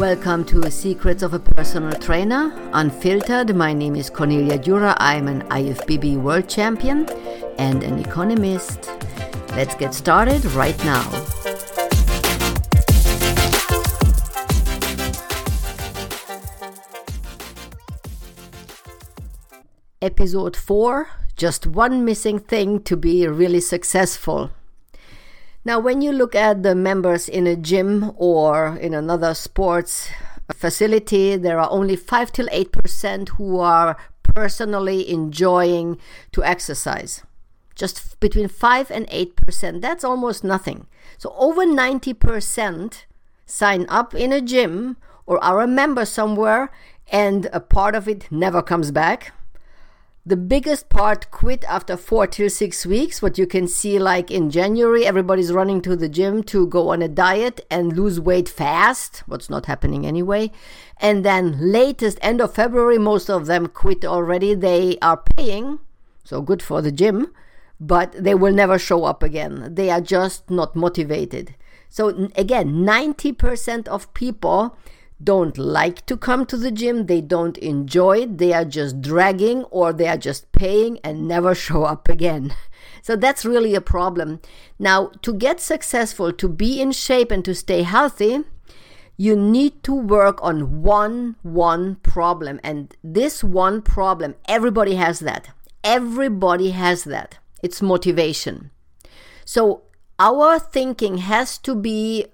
Welcome to Secrets of a Personal Trainer, Unfiltered. My name is Cornelia Dura. I'm an IFBB World Champion and an economist. Let's get started right now. Episode 4 Just one missing thing to be really successful. Now, when you look at the members in a gym or in another sports facility, there are only 5 till 8% who are personally enjoying to exercise. Just between 5 and 8%. That's almost nothing. So, over 90% sign up in a gym or are a member somewhere, and a part of it never comes back the biggest part quit after four to six weeks. What you can see, like in January, everybody's running to the gym to go on a diet and lose weight fast. What's not happening anyway. And then, latest end of February, most of them quit already. They are paying, so good for the gym, but they will never show up again. They are just not motivated. So, again, 90% of people don't like to come to the gym, they don't enjoy it, they are just dragging or they are just paying and never show up again. So that's really a problem. Now, to get successful, to be in shape and to stay healthy, you need to work on one one problem and this one problem everybody has that. Everybody has that. It's motivation. So our thinking has to be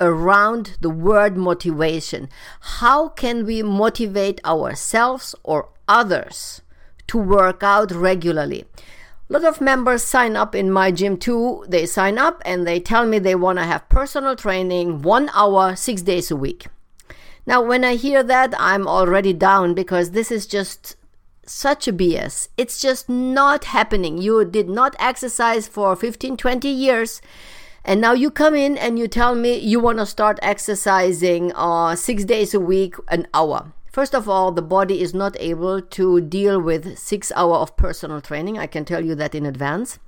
around the word motivation. How can we motivate ourselves or others to work out regularly? A lot of members sign up in my gym too. They sign up and they tell me they want to have personal training one hour, six days a week. Now, when I hear that, I'm already down because this is just such a BS. It's just not happening. You did not exercise for 15, 20 years and now you come in and you tell me you want to start exercising uh, six days a week, an hour. First of all, the body is not able to deal with six hour of personal training. I can tell you that in advance.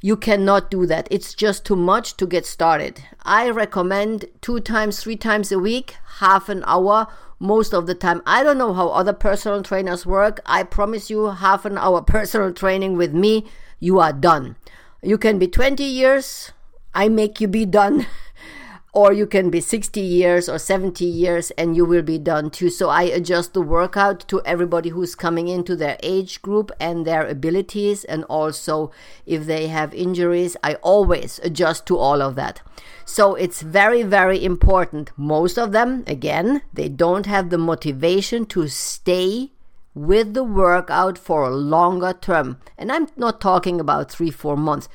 You cannot do that. It's just too much to get started. I recommend two times, three times a week, half an hour most of the time. I don't know how other personal trainers work. I promise you, half an hour personal training with me, you are done. You can be 20 years, I make you be done. or you can be 60 years or 70 years and you will be done too. So I adjust the workout to everybody who's coming into their age group and their abilities. And also, if they have injuries, I always adjust to all of that. So it's very, very important. Most of them, again, they don't have the motivation to stay with the workout for a longer term. And I'm not talking about three, four months.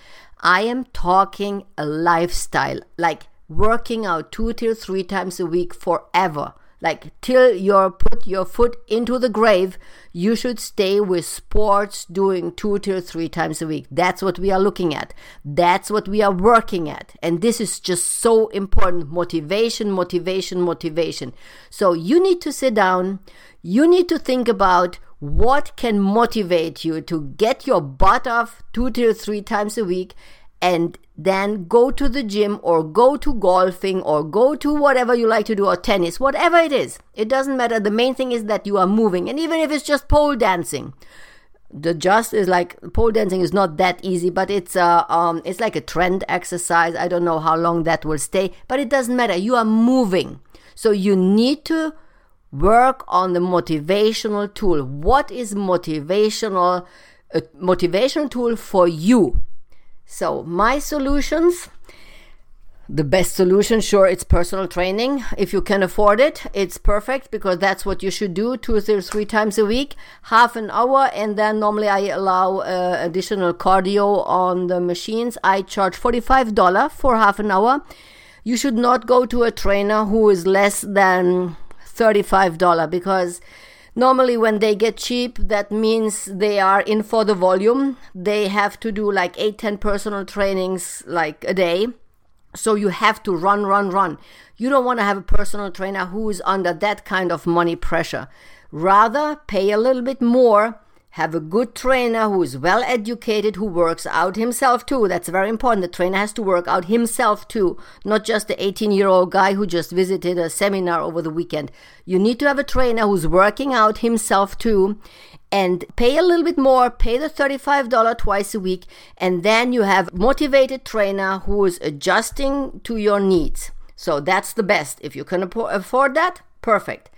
I am talking a lifestyle, like working out two till three times a week forever. Like till you put your foot into the grave, you should stay with sports doing two till three times a week. That's what we are looking at. That's what we are working at. And this is just so important. Motivation, motivation, motivation. So you need to sit down. You need to think about what can motivate you to get your butt off two to three times a week and then go to the gym or go to golfing or go to whatever you like to do or tennis, whatever it is. It doesn't matter. The main thing is that you are moving. And even if it's just pole dancing, the just is like pole dancing is not that easy, but it's uh, um it's like a trend exercise. I don't know how long that will stay, but it doesn't matter. You are moving. So you need to work on the motivational tool. What is motivational a motivational tool for you? So, my solutions the best solution sure it's personal training if you can afford it it's perfect because that's what you should do two or three times a week half an hour and then normally i allow uh, additional cardio on the machines i charge $45 for half an hour you should not go to a trainer who is less than $35 because normally when they get cheap that means they are in for the volume. They have to do like 8 10 personal trainings like a day. So you have to run run run. You don't want to have a personal trainer who is under that kind of money pressure. Rather pay a little bit more have a good trainer who is well educated, who works out himself too. That's very important. The trainer has to work out himself too, not just the 18 year old guy who just visited a seminar over the weekend. You need to have a trainer who's working out himself too and pay a little bit more, pay the $35 twice a week, and then you have motivated trainer who is adjusting to your needs. So that's the best. If you can afford that, perfect.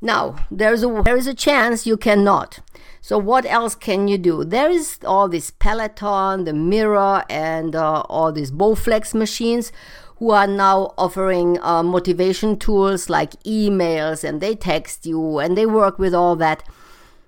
Now, there's a, there is a chance you cannot. So what else can you do? There is all this Peloton, the Mirror, and uh, all these Bowflex machines who are now offering uh, motivation tools like emails, and they text you and they work with all that.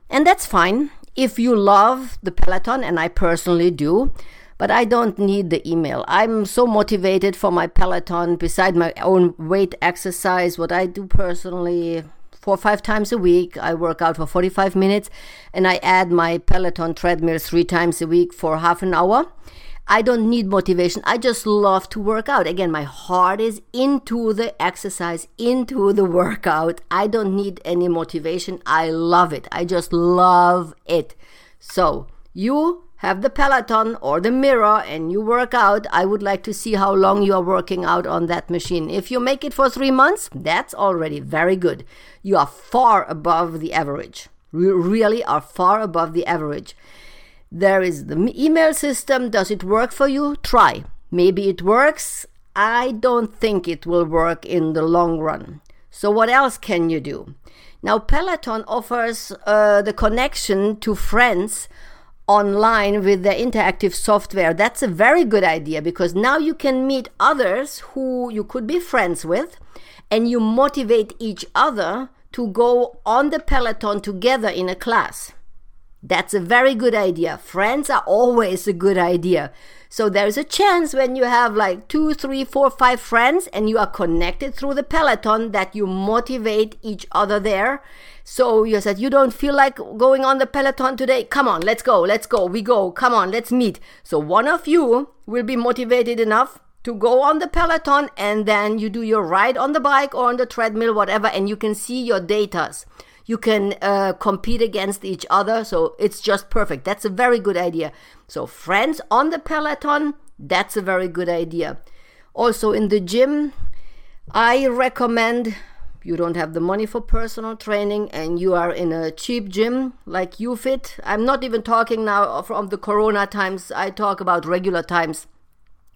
And that's fine if you love the Peloton, and I personally do. But I don't need the email. I'm so motivated for my Peloton, beside my own weight exercise, what I do personally four or five times a week. I work out for 45 minutes and I add my Peloton treadmill three times a week for half an hour. I don't need motivation. I just love to work out. Again, my heart is into the exercise, into the workout. I don't need any motivation. I love it. I just love it. So, you have the Peloton or the mirror and you work out, I would like to see how long you are working out on that machine. If you make it for three months, that's already very good. You are far above the average. You really are far above the average. There is the email system. Does it work for you? Try. Maybe it works. I don't think it will work in the long run. So, what else can you do? Now, Peloton offers uh, the connection to friends online with the interactive software. That's a very good idea because now you can meet others who you could be friends with and you motivate each other to go on the peloton together in a class. That's a very good idea. Friends are always a good idea. So there's a chance when you have like two, three, four, five friends and you are connected through the peloton that you motivate each other there so you said, You don't feel like going on the Peloton today? Come on, let's go, let's go, we go, come on, let's meet. So one of you will be motivated enough to go on the Peloton and then you do your ride on the bike or on the treadmill, whatever, and you can see your datas. You can uh, compete against each other. So it's just perfect. That's a very good idea. So, friends on the Peloton, that's a very good idea. Also, in the gym, I recommend you don't have the money for personal training and you are in a cheap gym like YouFit. I'm not even talking now from the corona times, I talk about regular times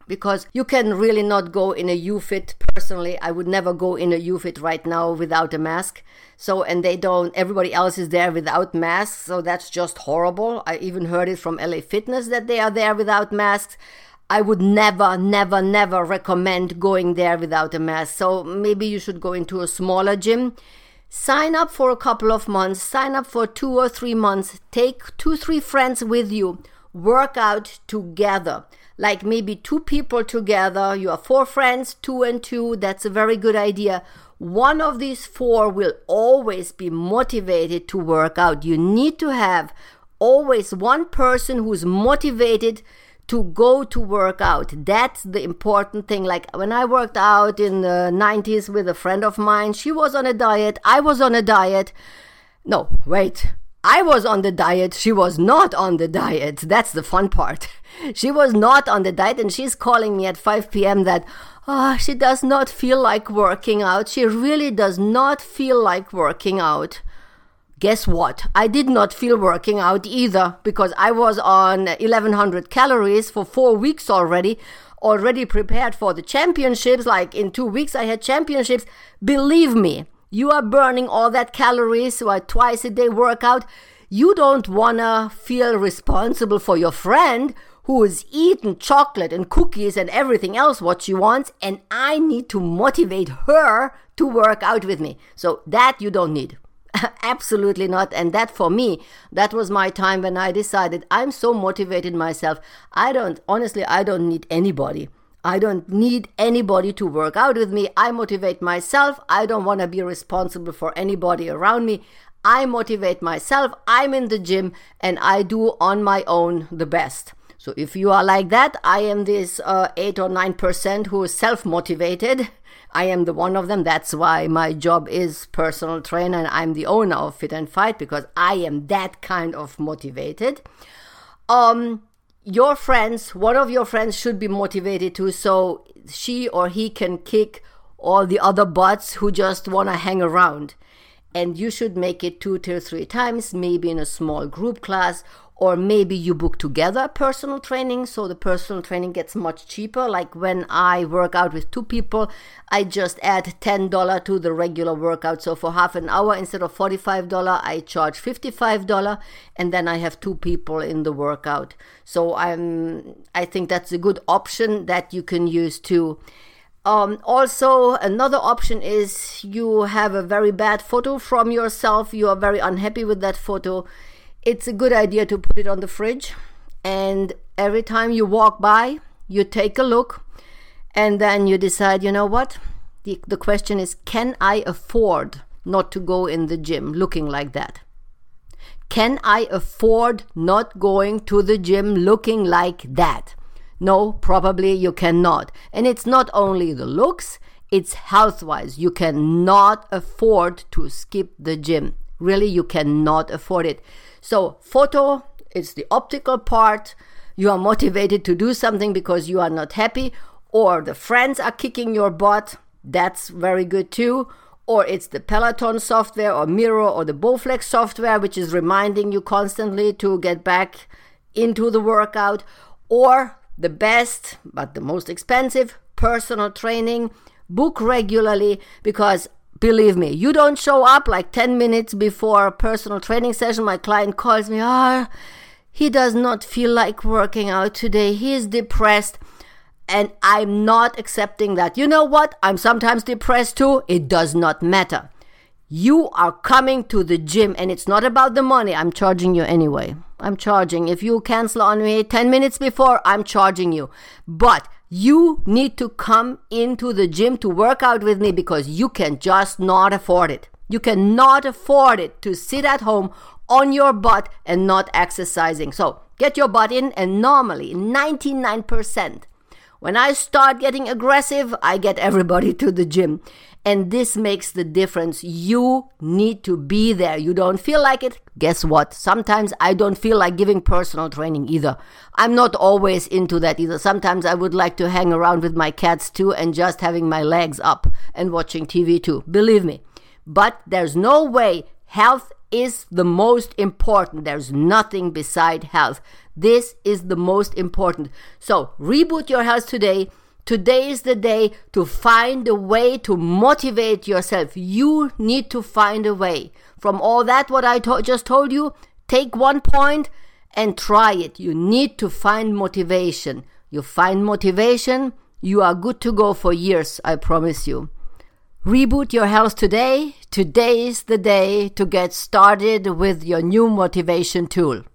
because you can really not go in a YouFit. personally. I would never go in a YouFit right now without a mask. So, and they don't, everybody else is there without masks. So that's just horrible. I even heard it from LA Fitness that they are there without masks. I would never, never, never recommend going there without a mask. So maybe you should go into a smaller gym. Sign up for a couple of months, sign up for two or three months, take two, three friends with you, work out together. Like maybe two people together, you are four friends, two and two, that's a very good idea. One of these four will always be motivated to work out. You need to have always one person who's motivated to go to work out. That's the important thing. Like when I worked out in the 90s with a friend of mine, she was on a diet, I was on a diet. No, wait. I was on the diet, she was not on the diet. That's the fun part. She was not on the diet, and she's calling me at 5 p.m. that, oh, she does not feel like working out. She really does not feel like working out. Guess what? I did not feel working out either because I was on 1100 calories for four weeks already, already prepared for the championships. Like in two weeks, I had championships. Believe me, you are burning all that calories, a twice a day workout. You don't wanna feel responsible for your friend who is eating chocolate and cookies and everything else what she wants, and I need to motivate her to work out with me. So that you don't need. Absolutely not. And that for me, that was my time when I decided I'm so motivated myself. I don't, honestly, I don't need anybody. I don't need anybody to work out with me. I motivate myself. I don't want to be responsible for anybody around me. I motivate myself. I'm in the gym and I do on my own the best. So if you are like that, I am this uh, 8 or 9% who is self motivated I am the one of them. That's why my job is personal trainer and I'm the owner of Fit and Fight because I am that kind of motivated. Um, your friends, one of your friends should be motivated too, so she or he can kick all the other butts who just want to hang around. And you should make it two to three times, maybe in a small group class or maybe you book together personal training so the personal training gets much cheaper. Like when i work out with two people i just add $10 to the regular workout. So for half an hour instead of $45 i charge $55 and then i have two people in the workout. So i'm i think that's a good option that you can use too. Um, also, another option is you have a very bad photo from yourself. You are very unhappy with that photo it's a good idea to put it on the fridge and every time you walk by you take a look and then you decide you know what? The, the question is can i afford not to go in the gym looking like that? Can i afford not going to the gym looking like that? No probably you cannot. And it's not only the looks it's health wise you cannot afford to skip the gym really you cannot afford it so, photo is the optical part. You are motivated to do something because you are not happy, or the friends are kicking your butt. That's very good too. Or it's the Peloton software or Mirror or the Bowflex software, which is reminding you constantly to get back into the workout. Or the best, but the most expensive, personal training. Book regularly because Believe me, you don't show up like 10 minutes before a personal training session. My client calls me, oh, he does not feel like working out today. He is depressed. And I'm not accepting that. You know what? I'm sometimes depressed too. It does not matter. You are coming to the gym and it's not about the money. I'm charging you anyway. I'm charging. If you cancel on me 10 minutes before, I'm charging you. But you need to come into the gym to work out with me because you can just not afford it. You cannot afford it to sit at home on your butt and not exercising. So get your butt in, and normally 99%. When I start getting aggressive, I get everybody to the gym. And this makes the difference. You need to be there. You don't feel like it? Guess what? Sometimes I don't feel like giving personal training either. I'm not always into that either. Sometimes I would like to hang around with my cats too and just having my legs up and watching TV too. Believe me. But there's no way health is the most important. There's nothing beside health. This is the most important. So reboot your health today Today is the day to find a way to motivate yourself. You need to find a way. From all that, what I to- just told you, take one point and try it. You need to find motivation. You find motivation, you are good to go for years, I promise you. Reboot your health today. Today is the day to get started with your new motivation tool.